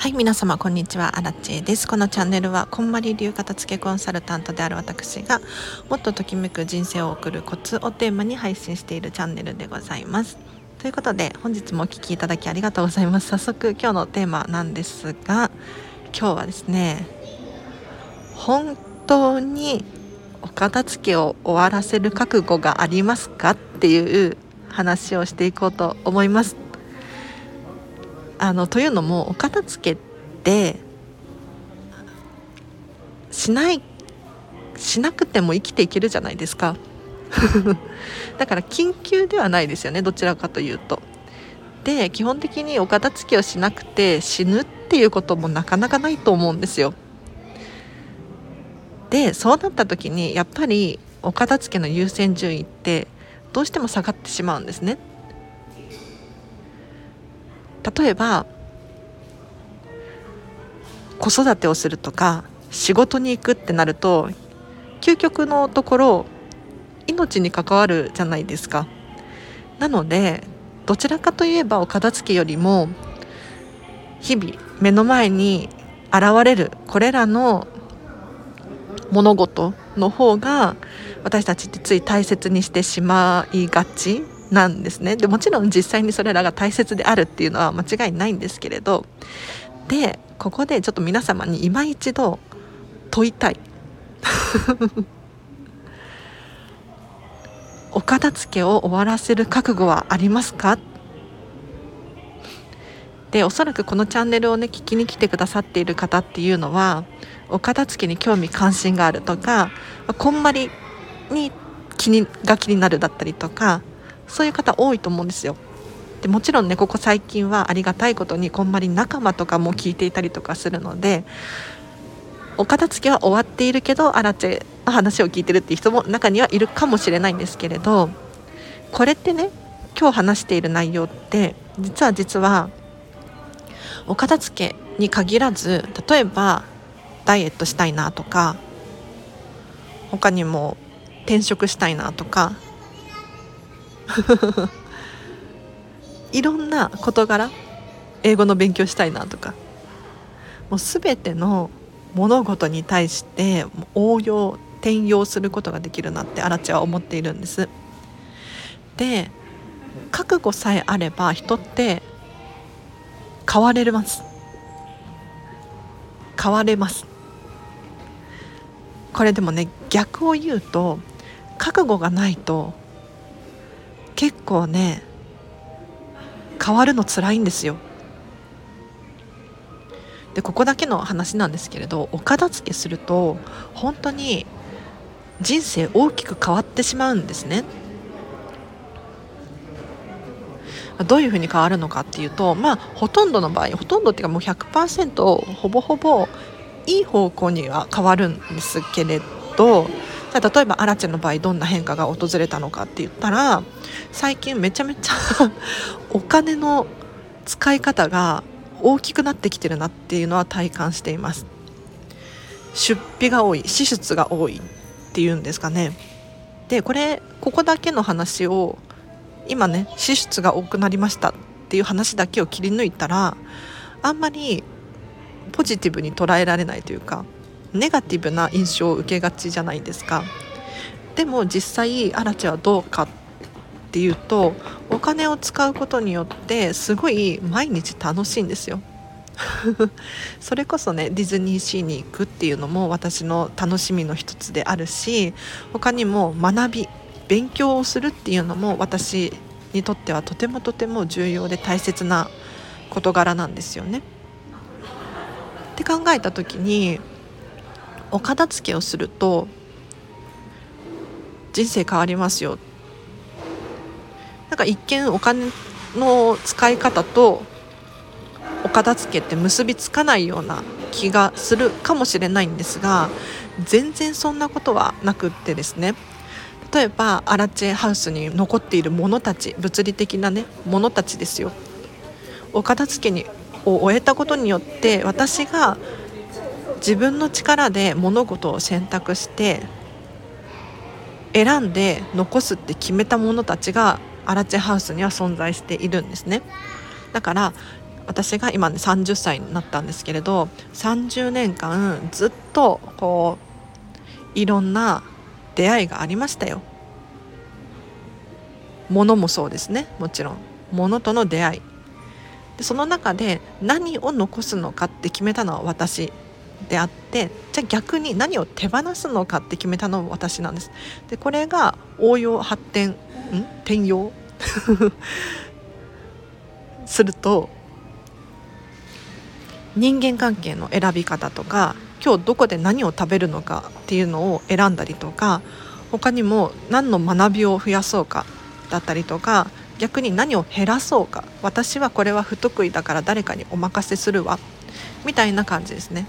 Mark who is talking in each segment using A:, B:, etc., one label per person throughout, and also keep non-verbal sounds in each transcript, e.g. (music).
A: はい皆様こんにちは。アラチェです。このチャンネルはこんまり流片付けコンサルタントである私がもっとときめく人生を送るコツをテーマに配信しているチャンネルでございます。ということで本日もお聴きいただきありがとうございます。早速今日のテーマなんですが今日はですね本当にお片付けを終わらせる覚悟がありますかっていう話をしていこうと思います。あのというのもお片付けってしないしなくても生きていけるじゃないですか。(laughs) だから緊急ではないですよねどちらかというと。で基本的にお片付けをしなくて死ぬっていうこともなかなかないと思うんですよ。でそうなった時にやっぱりお片付けの優先順位ってどうしても下がってしまうんですね。例えば子育てをするとか仕事に行くってなると究極のところ命に関わるじゃないですか。なのでどちらかといえばお片付けよりも日々目の前に現れるこれらの物事の方が私たちってつい大切にしてしまいがちなんですね。でもちろん実際にそれらが大切であるっていうのは間違いないんですけれどでここでちょっと皆様に今一度問いたい。(laughs) お片付けを終わらせる覚悟はありますか？でおそらくこのチャンネルをね聞きに来てくださっている方っていうのはお片付けに興味関心があるとかこんまりに気にが気になるだったりとかそういう方多いと思うんですよ。でもちろんねここ最近はありがたいことにこんまり仲間とかも聞いていたりとかするのでお片付けは終わっているけどアラチェの話を聞いてるっていう人も中にはいるかもしれないんですけれどこれってね今日話している内容って実は実はお片付けに限らず例えばダイエットしたいなとか他にも転職したいなとか (laughs) いろんな事柄英語の勉強したいなとか。もう全ての物事に対して応用転用することができるなってアラチは思っているんです。で覚悟さえあれば人って変われます。変われます。これでもね逆を言うと覚悟がないと結構ね変わるの辛いんですよ。でここだけの話なんですけれどお片付けすると本当に人生大きく変わってしまうんですね。どういうふうに変わるのかっていうとまあほとんどの場合ほとんどっていうかもう100%ほぼほぼいい方向には変わるんですけれどじゃ例えばアラチェの場合どんな変化が訪れたのかって言ったら最近めちゃめちゃ (laughs) お金の使い方が大きくなってきてるなっていうのは体感しています。出費が多い支出が多いっていうんですかね。でこれここだけの話を今ね支出が多くなりましたっていう話だけを切り抜いたらあんまりポジティブに捉えられないというかネガティブな印象を受けがちじゃないですかでも実際アラチはどうかっていうとお金を使うことによってすごい毎日楽しいんですよ (laughs) それこそねディズニーシーに行くっていうのも私の楽しみの一つであるし他にも学び勉強をするっていうのも私にとってはとてもとても重要で大切な事柄なんですよね。って考えた時にお片付けをすると人生変わりますよ。なんか一見お金の使い方とお片付けって結びつかないような気がするかもしれないんですが全然そんなことはなくってですね。例えばアラチェハウスに残っているものたち物理的なねものたちですよ。お片付けにを終えたことによって私が自分の力で物事を選択して選んで残すって決めたものたちがアラチェハウスには存在しているんですね。だから私が今ね30歳になったんですけれど30年間ずっとこういろんな出会いがありましたよ。物もそうですね。もちろん。物との出会い。でその中で何を残すのかって決めたのは私。であってじゃあ逆に何を手放すのかって決めたのも私なんです。でこれが応用発展ん？転用？(laughs) すると人間関係の選び方とか今日どこで何を食べるのかっていうのを選んだりとか他にも何の学びを増やそうかだったりとか逆に何を減らそうか私はこれは不得意だから誰かにお任せするわみたいな感じですね。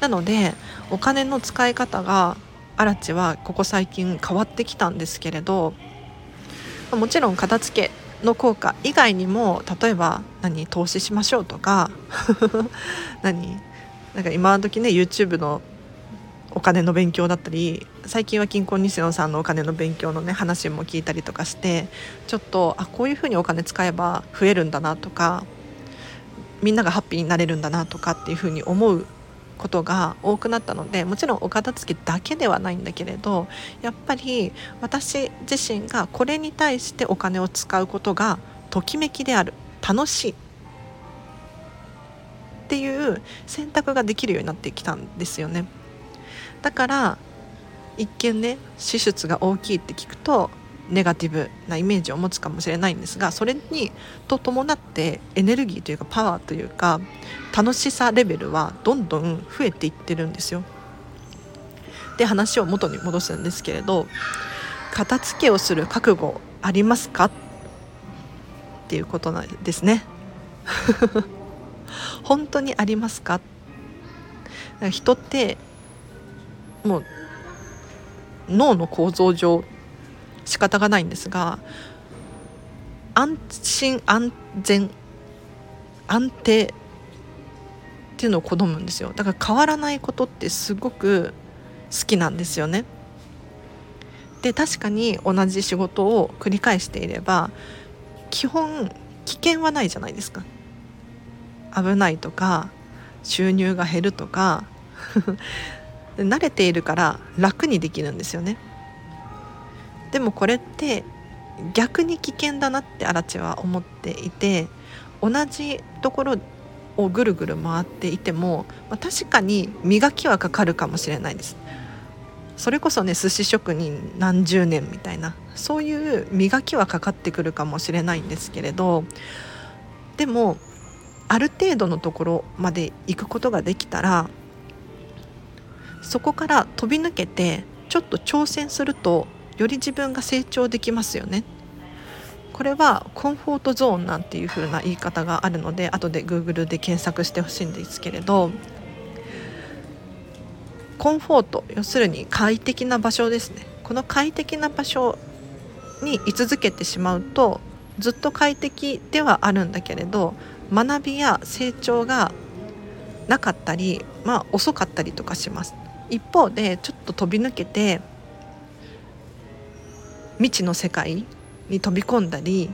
A: なのでお金の使い方がアラチはここ最近変わってきたんですけれどもちろん片付けの効果以外にも例えば何投資しましょうとか (laughs) 何なんか今時ね YouTube のお金の勉強だったり最近は金婚西野さんのお金の勉強のね話も聞いたりとかしてちょっとあこういうふうにお金使えば増えるんだなとかみんながハッピーになれるんだなとかっていうふうに思うことが多くなったのでもちろんお片付けだけではないんだけれどやっぱり私自身がこれに対してお金を使うことがときめきである楽しいっていう選択ができるようになってきたんですよね。だから一見ね支出が大きいって聞くとネガティブなイメージを持つかもしれないんですがそれにと伴ってエネルギーというかパワーというか楽しさレベルはどんどん増えていってるんですよ。で話を元に戻すんですけれど片付けをする覚悟ありますかっていうことなんですね。(laughs) 本当にありますか？人ってもう脳の構造上仕方がないんですが安心安全安定っていうのを好むんですよだから変わらないことってすごく好きなんですよね。で確かに同じ仕事を繰り返していれば基本危険はないじゃないですか。危ないとか収入が減るとか (laughs) 慣れているから楽にできるんですよね。でもこれって逆に危険だなってアラチは思っていて同じところをぐるぐる回っていても、まあ、確かに磨きはかかるかもしれないです。それこそね寿司職人何十年みたいなそういう磨きはかかってくるかもしれないんですけれどでもある程度のところまで行くことができたらそこから飛び抜けてちょっと挑戦するとより自分が成長できますよね。これはコンフォートゾーンなんていう風な言い方があるので後で Google で検索してほしいんですけれどコンフォート要するに快適な場所ですねこの快適な場所に居続けてしまうとずっと快適ではあるんだけれど学びや成長がなかったりまあ遅かったりとかします一方でちょっと飛び抜けて未知の世界に飛び込んだり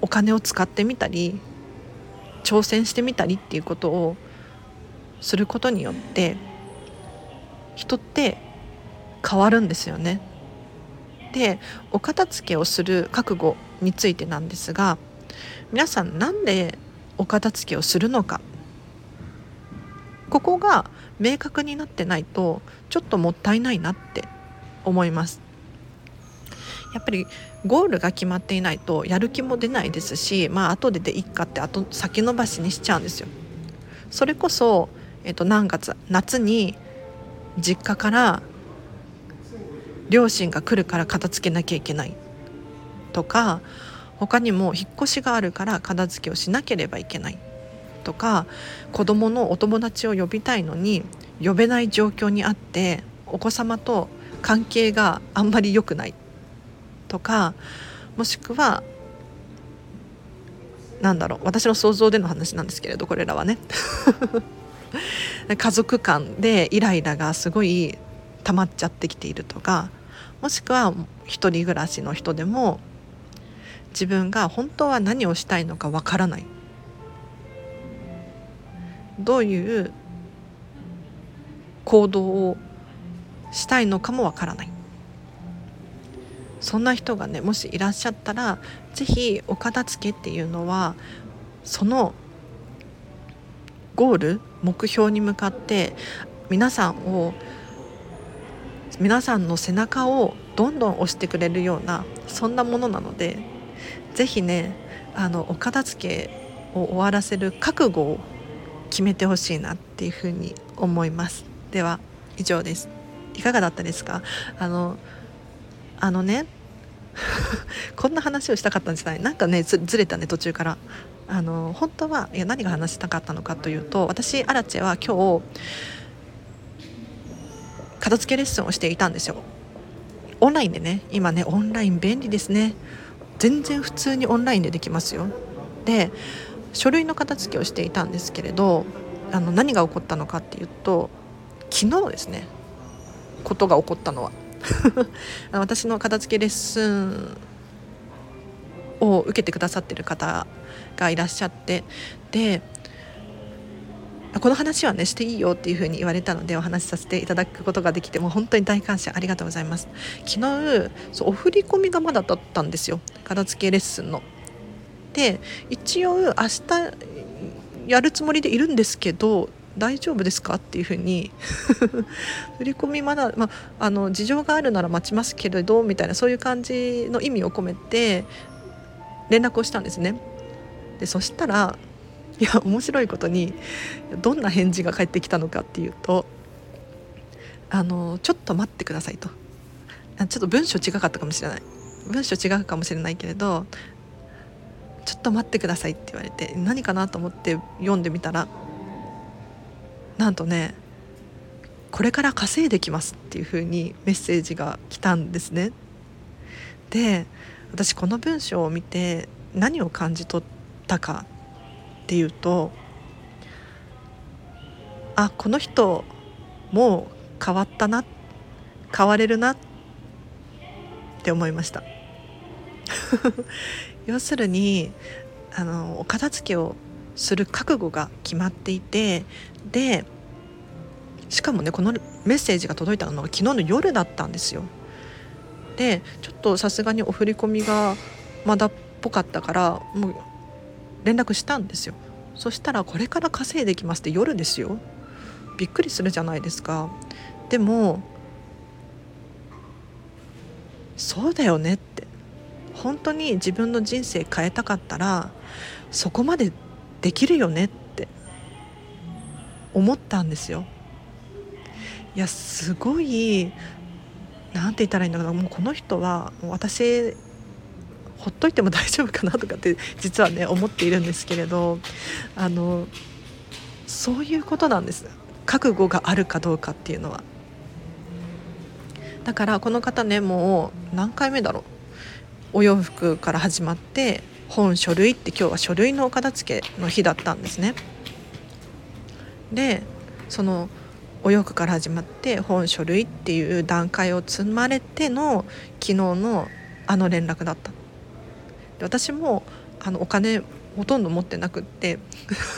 A: お金を使ってみたり挑戦してみたりっていうことをすることによって人って変わるんですよね。でお片付けをする覚悟についてなんですが皆さん何でお片付けをするのかここが明確になってないとちょっともったいないなって思います。やっぱりゴールが決まっていないとやる気も出ないですしまあ後ででいっかって後先延ばしにしちゃうんですよ。それこそ、えっと、何月夏に実家から両親が来るから片付けなきゃいけないとか他にも引っ越しがあるから片付けをしなければいけないとか子どものお友達を呼びたいのに呼べない状況にあってお子様と関係があんまり良くないとかもしくはなんだろう私の想像での話なんですけれどこれらはね。(laughs) 家族間でイライラがすごい溜まっちゃってきているとかもしくは一人暮らしの人でも自分が本当は何をしたいのかわからない。どういう行動をしたいのかもわからない。そんな人がねもしいらっしゃったら是非お片付けっていうのはそのゴール目標に向かって皆さんを皆さんの背中をどんどん押してくれるようなそんなものなので是非ねあのお片付けを終わらせる覚悟を決めてほしいなっていうふうに思います。では以上です。いかがだったですか？あのあのね (laughs) こんな話をしたかったんじゃない？なんかねずれたね途中から。あの本当はいや何が話したかったのかというと私アラチェは今日片付けレッスンをしていたんですよ。オンラインでね。今ねオンライン便利ですね。全然普通にオンラインでできますよ。で書類の片付けをしていたんですけれどあの何が起こったのかっていうと昨日ですねことが起こったのは。私の片付けレッスンを受けてくださってる方がいらっしゃってでこの話はねしていいよっていうふうに言われたのでお話しさせていただくことができても本当に大感謝ありがとうございます。昨日そうお振り込みがまだだったんですよ。片付けレッスンの。で一応明日やるつもりでいるんですけど大丈夫ですか？っていうふうに (laughs) 振り込みまだ、まあ、の事情があるなら待ちますけれどみたいなそういう感じの意味を込めて連絡をしたんですね。でそしたらいや面白いことにどんな返事が返ってきたのかっていうと「あのちょっと待ってください」と。ちょっと文章違かったかもしれない。文章違うかもしれないけれど「ちょっと待ってください」って言われて何かなと思って読んでみたらなんとねこれから稼いできますっていう風にメッセージが来たんですね。で私この文章を見て何を感じ取ったかっていうとあこの人もう変わったな変われるなって思いました (laughs) 要するにあのお片付けをする覚悟が決まっていてでしかもねこのメッセージが届いたのが昨日の夜だったんですよ。でちょっとさすがにお振り込みがまだっぽかったからもう連絡したんですよ。そしたらこれから稼いできますって夜ですよ。びっくりするじゃないですか。でもそうだよねって。本当に自分の人生変えたかったらそこまでできるよねって思ったんですよ。いやすごい何て言ったらいいんだろうもうこの人は私ほっといても大丈夫かなとかって実はね思っているんですけれどあのそういうことなんです。覚悟があるかどうかっていうのは。だからこの方ねもう何回目だろう。お洋服から始まって本書類って今日は書類のお片付けの日だったんですね。でそのお洋服から始まって本書類っていう段階を積まれての昨日のあの連絡だったで私もあのお金ほとんど持ってなくって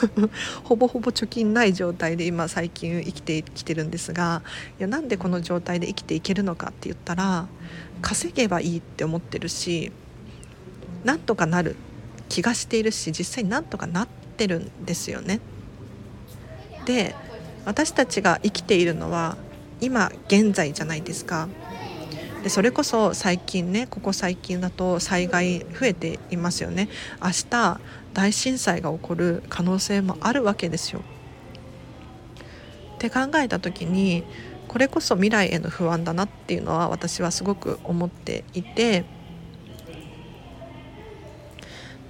A: (laughs) ほぼほぼ貯金ない状態で今最近生きてきてるんですがいやなんでこの状態で生きていけるのかって言ったら稼げばいいって思ってるしなんとかなる気がしているし実際なんとかなってるんですよね。で私たちが生きているのは今現在じゃないですか。でそれこそ最近ねここ最近だと災害増えていますよね明日大震災が起こる可能性もあるわけですよ。って考えた時にこれこそ未来への不安だなっていうのは私はすごく思っていて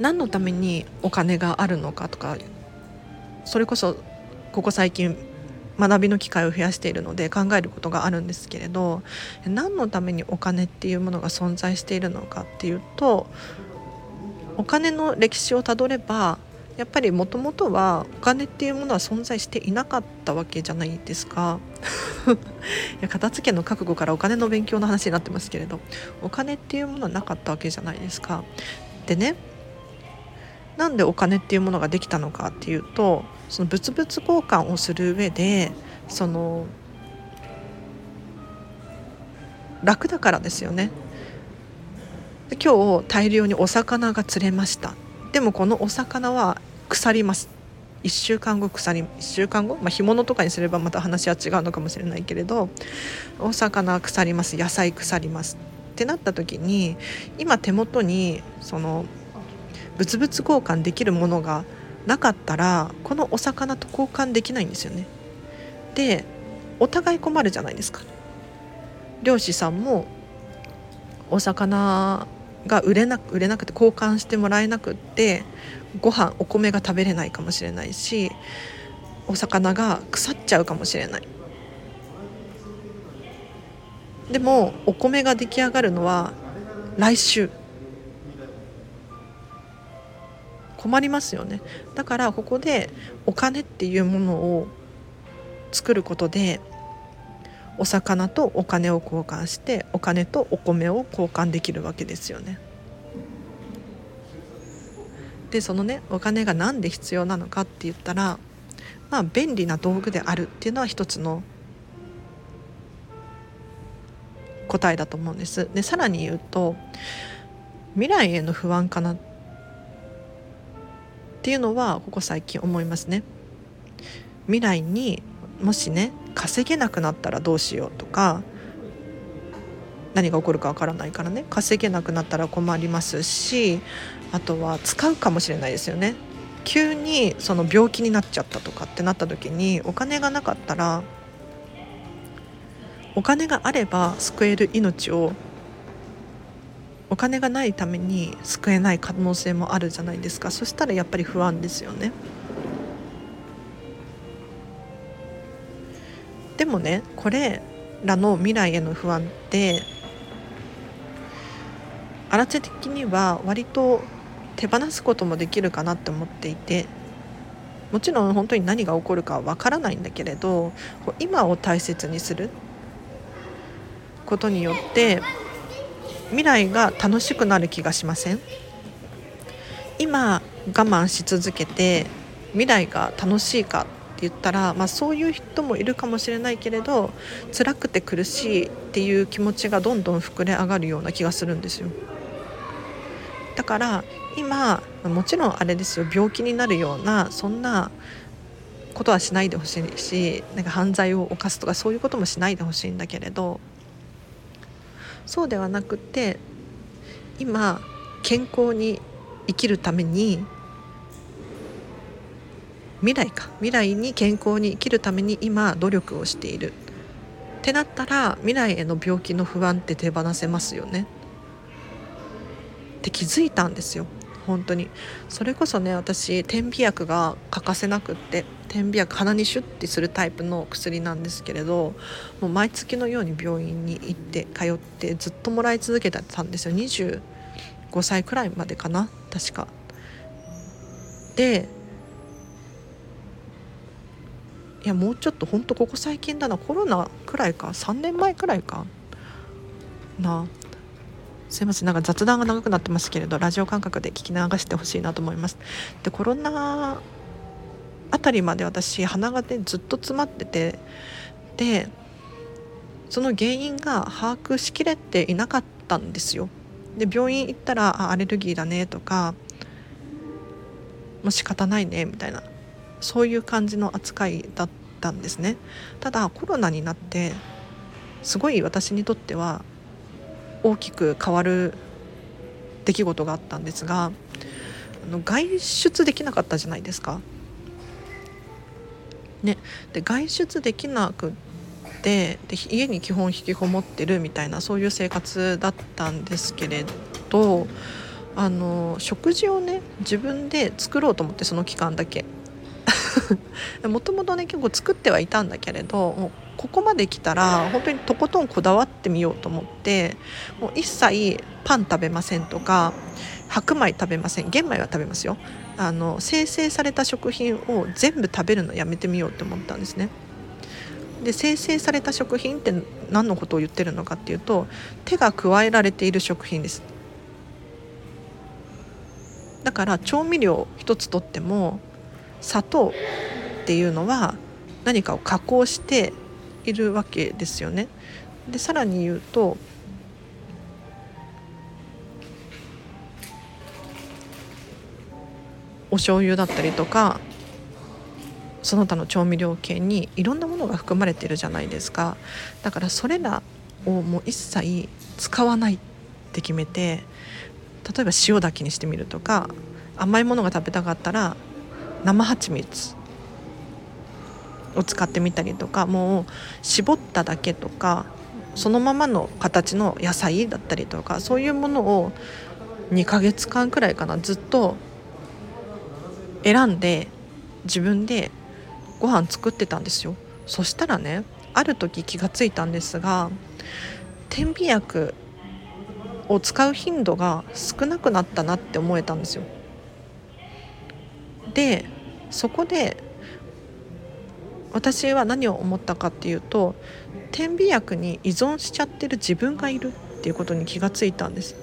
A: 何のためにお金があるのかとかそれこそここ最近学びの機会を増やしているので考えることがあるんですけれど何のためにお金っていうものが存在しているのかっていうとお金の歴史をたどればやっぱりもともとはお金っていうものは存在していなかったわけじゃないですか (laughs) いや片付けの覚悟からお金の勉強の話になってますけれどお金っていうものはなかったわけじゃないですか。でねなんでお金っていうものができたのかっていうとその物々交換をする上でその楽だからですよね。今日大量にお魚が釣れました。でもこのお魚は腐ります。1週間後腐り1週間後、まあ、干物とかにすればまた話は違うのかもしれないけれどお魚は腐ります。野菜腐ります。ってなった時に今手元にその物々交換できるものがなかったらこのお魚と交換できないんですよね。でお互い困るじゃないですか。漁師さんもお魚が売れな売れなくて交換してもらえなくってご飯お米が食べれないかもしれないしお魚が腐っちゃうかもしれないでもお米が出来上がるのは来週困りますよねだからここでお金っていうものを作ることでお魚とお金を交換してお金とお米を交換できるわけですよね。でそのねお金が何で必要なのかって言ったらまあ便利な道具であるっていうのは一つの答えだと思うんです。でさらに言うと未来への不安かなっていうのはここ最近思いますね。未来にもしね稼げなくなったらどうしようとか何が起こるかわからないからね稼げなくなったら困りますしあとは使うかもしれないですよね急にその病気になっちゃったとかってなった時にお金がなかったらお金があれば救える命をお金がないために救えない可能性もあるじゃないですかそしたらやっぱり不安ですよね。でもねこれらの未来への不安ってあらち的には割と手放すこともできるかなって思っていてもちろん本当に何が起こるかわからないんだけれど今を大切にすることによって未来が楽しくなる気がしません？今我慢し続けて未来が楽しいかって言ったら、まあ、そういう人もいるかもしれないけれど辛くて苦しいっていう気持ちがどんどん膨れ上がるような気がするんですよ。だから今もちろんあれですよ病気になるようなそんなことはしないでほしいしなんか犯罪を犯すとかそういうこともしないでほしいんだけれどそうではなくて今健康に生きるために未来か未来に健康に生きるために今努力をしている。ってなったら未来への病気の不安って手放せますよね。って気づいたんですよ。本当に。それこそね私点鼻薬が欠かせなくって。点鼻薬鼻にシュッてするタイプの薬なんですけれどもう毎月のように病院に行って通ってずっともらい続けてたんですよ。25歳くらいまでかな確か。でいやもうちょっとほんとここ最近だな。コロナくらいか3年前くらいか。な。すいません。なんか雑談が長くなってますけれどラジオ感覚で聞き流してほしいなと思います。でコロナあたりまで私鼻がねずっと詰まっててでその原因が把握しきれていなかったんですよで病院行ったらアレルギーだねとかもう仕方ないねみたいなそういう感じの扱いだったんですねただコロナになってすごい私にとっては大きく変わる出来事があったんですがあの外出できなかったじゃないですか。ね、で外出できなくってで家に基本引きこもってるみたいなそういう生活だったんですけれどあの食事をね自分で作ろうと思ってその期間だけ。もともとね結構作ってはいたんだけれどここまで来たら本当にとことんこだわってみようと思ってもう一切パン食べませんとか白米食べません玄米は食べますよ。あの生成された食品を全部食べるのやめてみようと思ったんですね。で生成された食品って何のことを言ってるのかっていうと手が加えられている食品ですだから調味料一つとっても砂糖っていうのは何かを加工しているわけですよね。でさらに言うとお醤油だったりとかその他の調味料系にいろんなものが含まれてるじゃないですか。だからそれらをもう一切使わないって決めて例えば塩だけにしてみるとか甘いものが食べたかったら生蜂蜜を使ってみたりとかもう絞っただけとかそのままの形の野菜だったりとかそういうものを2ヶ月間くらいかなずっと選んで自分でご飯作ってたんですよ。そしたらねある時気がついたんですが点鼻薬を使う頻度が少なくなったなって思えたんですよ。でそこで私は何を思ったかっていうと点鼻薬に依存しちゃってる自分がいるっていうことに気がついたんです。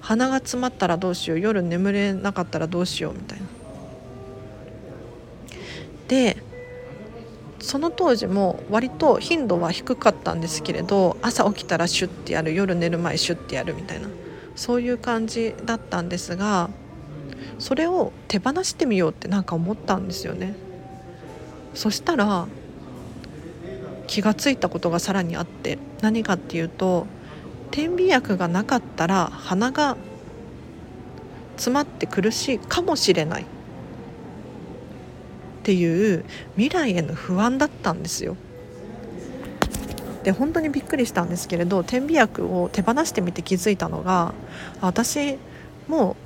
A: 鼻が詰まったらどうしよう夜眠れなかったらどうしようみたいな。でその当時も割と頻度は低かったんですけれど朝起きたらシュッてやる夜寝る前シュッてやるみたいなそういう感じだったんですがそれを手放してみようってなんか思ったんですよね。そしたら気がついたことがさらにあって何かっていうと点鼻薬がなかったら鼻が詰まって苦しいかもしれない。っていう未来への不安だったんですよ。で本当にびっくりしたんですけれど点鼻薬を手放してみて気づいたのが私もう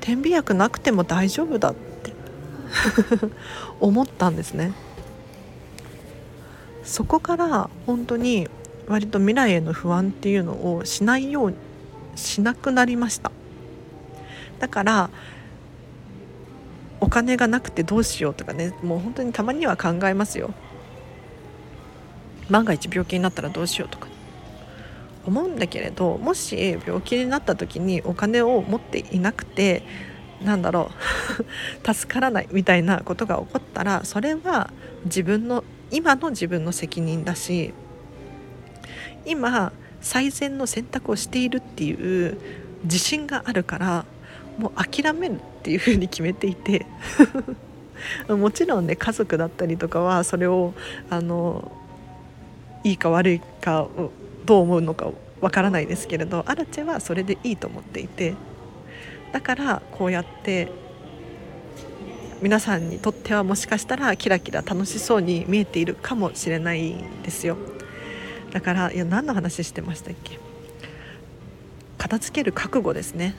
A: 点鼻薬なくても大丈夫だって (laughs) 思ったんですね。そこから本当に割と未来への不安っていうのをしないようにしなくなりましただからお金がなくてどうしようとかねもう本当にたまには考えますよ。万が一病気になったらどうしようとか。思うんだけれどもし病気になった時にお金を持っていなくてなんだろう (laughs) 助からないみたいなことが起こったらそれは自分の今の自分の責任だし今最善の選択をしているっていう自信があるからもう諦める。っていうふうに決めていて。(laughs) もちろんね家族だったりとかはそれをあのいいか悪いかどう思うのかわからないですけれどアラチェはそれでいいと思っていて。だからこうやって皆さんにとってはもしかしたらキラキラ楽しそうに見えているかもしれないんですよ。だからいや何の話してましたっけ？片付ける覚悟ですね。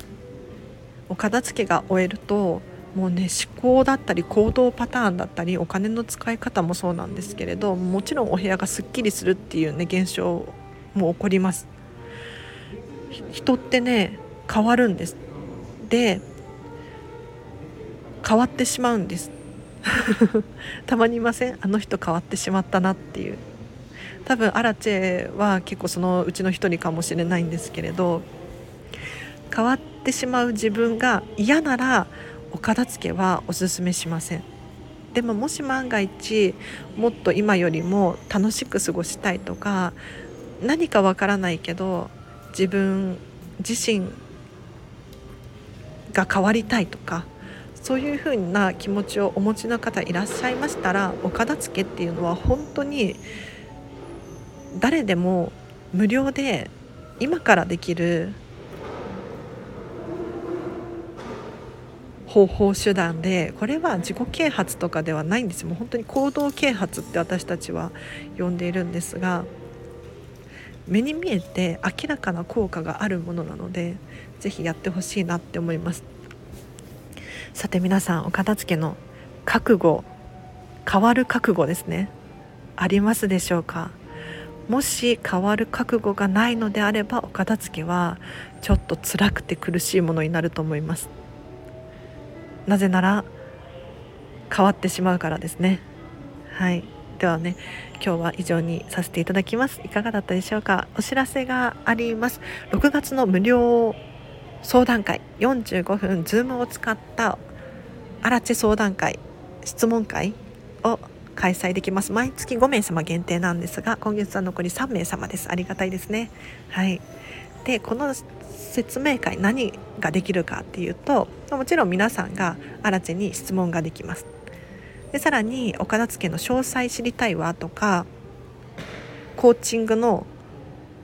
A: お片付けが終えるともうね思考だったり行動パターンだったりお金の使い方もそうなんですけれどもちろんお部屋がすっきりするっていうね現象も起こります。人ってね変わるんです。で変わってしまうんです。(laughs) たまにいません？あの人変わってしまったなっていう。多分アラチェは結構そのうちの一人かもしれないんですけれど変わっててしまう自分が嫌ならお片付けはおすすめしません。でももし万が一もっと今よりも楽しく過ごしたいとか何かわからないけど自分自身が変わりたいとかそういうふうな気持ちをお持ちの方いらっしゃいましたらお片付けっていうのは本当に誰でも無料で今からできる方法手段でこれは自己啓発とかではないんですよ。もう本当に行動啓発って私たちは呼んでいるんですが目に見えて明らかな効果があるものなので是非やってほしいなって思います。さて皆さんお片付けの覚悟変わる覚悟ですね。ありますでしょうか？もし変わる覚悟がないのであればお片付けはちょっと辛くて苦しいものになると思います。なぜなら変わってしまうからですね。はい。ではね今日は以上にさせていただきます。いかがだったでしょうか？お知らせがあります。6月の無料相談会。45分 Zoom を使ったアラチェ相談会。質問会を開催できます。毎月5名様限定なんですが今月は残り3名様です。ありがたいですね。はい。でこの説明会何ができるかっていうともちろん皆さんがアラチェに質問ができます。でさらにお片付けの詳細知りたいわとかコーチングの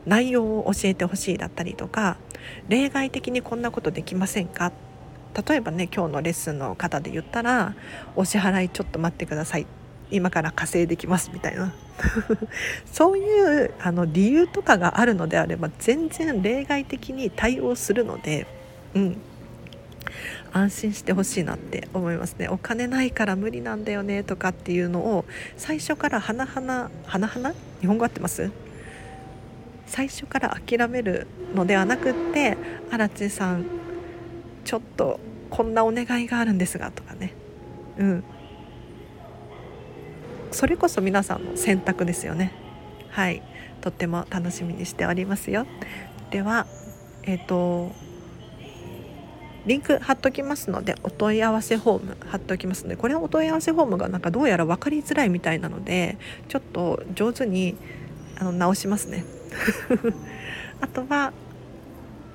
A: 内容を教えてほしいだったりとか例外的にこんなことできませんか？例えばね今日のレッスンの方で言ったらお支払いちょっと待ってください。今から稼いできますみたいな。(laughs) そういうあの理由とかがあるのであれば全然例外的に対応するので、うん、安心してほしいなって思いますね。お金ないから無理なんだよねとかっていうのを最初から花々花々日本語合ってます？最初から諦めるのではなくって荒地さんちょっとこんなお願いがあるんですがとかね。うん。それこそ皆さんの選択ですよね。はい。とっても楽しみにしておりますよ。ではえっ、ー、とリンク貼っときますのでお問い合わせフォーム貼っておきますのでこれはお問い合わせフォームがなんかどうやら分かりづらいみたいなのでちょっと上手にあの直しますね。(laughs) あとは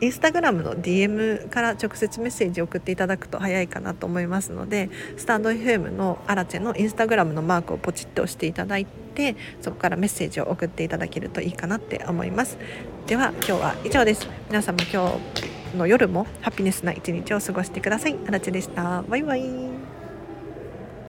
A: インスタグラムの DM から直接メッセージを送っていただくと早いかなと思いますのでスタンド FM のアラチェのインスタグラムのマークをポチッと押していただいてそこからメッセージを送っていただけるといいかなって思います。では今日は以上です。皆さんも今日の夜もハピネスな一日を過ごしてください。アラチェでした。バイバイ。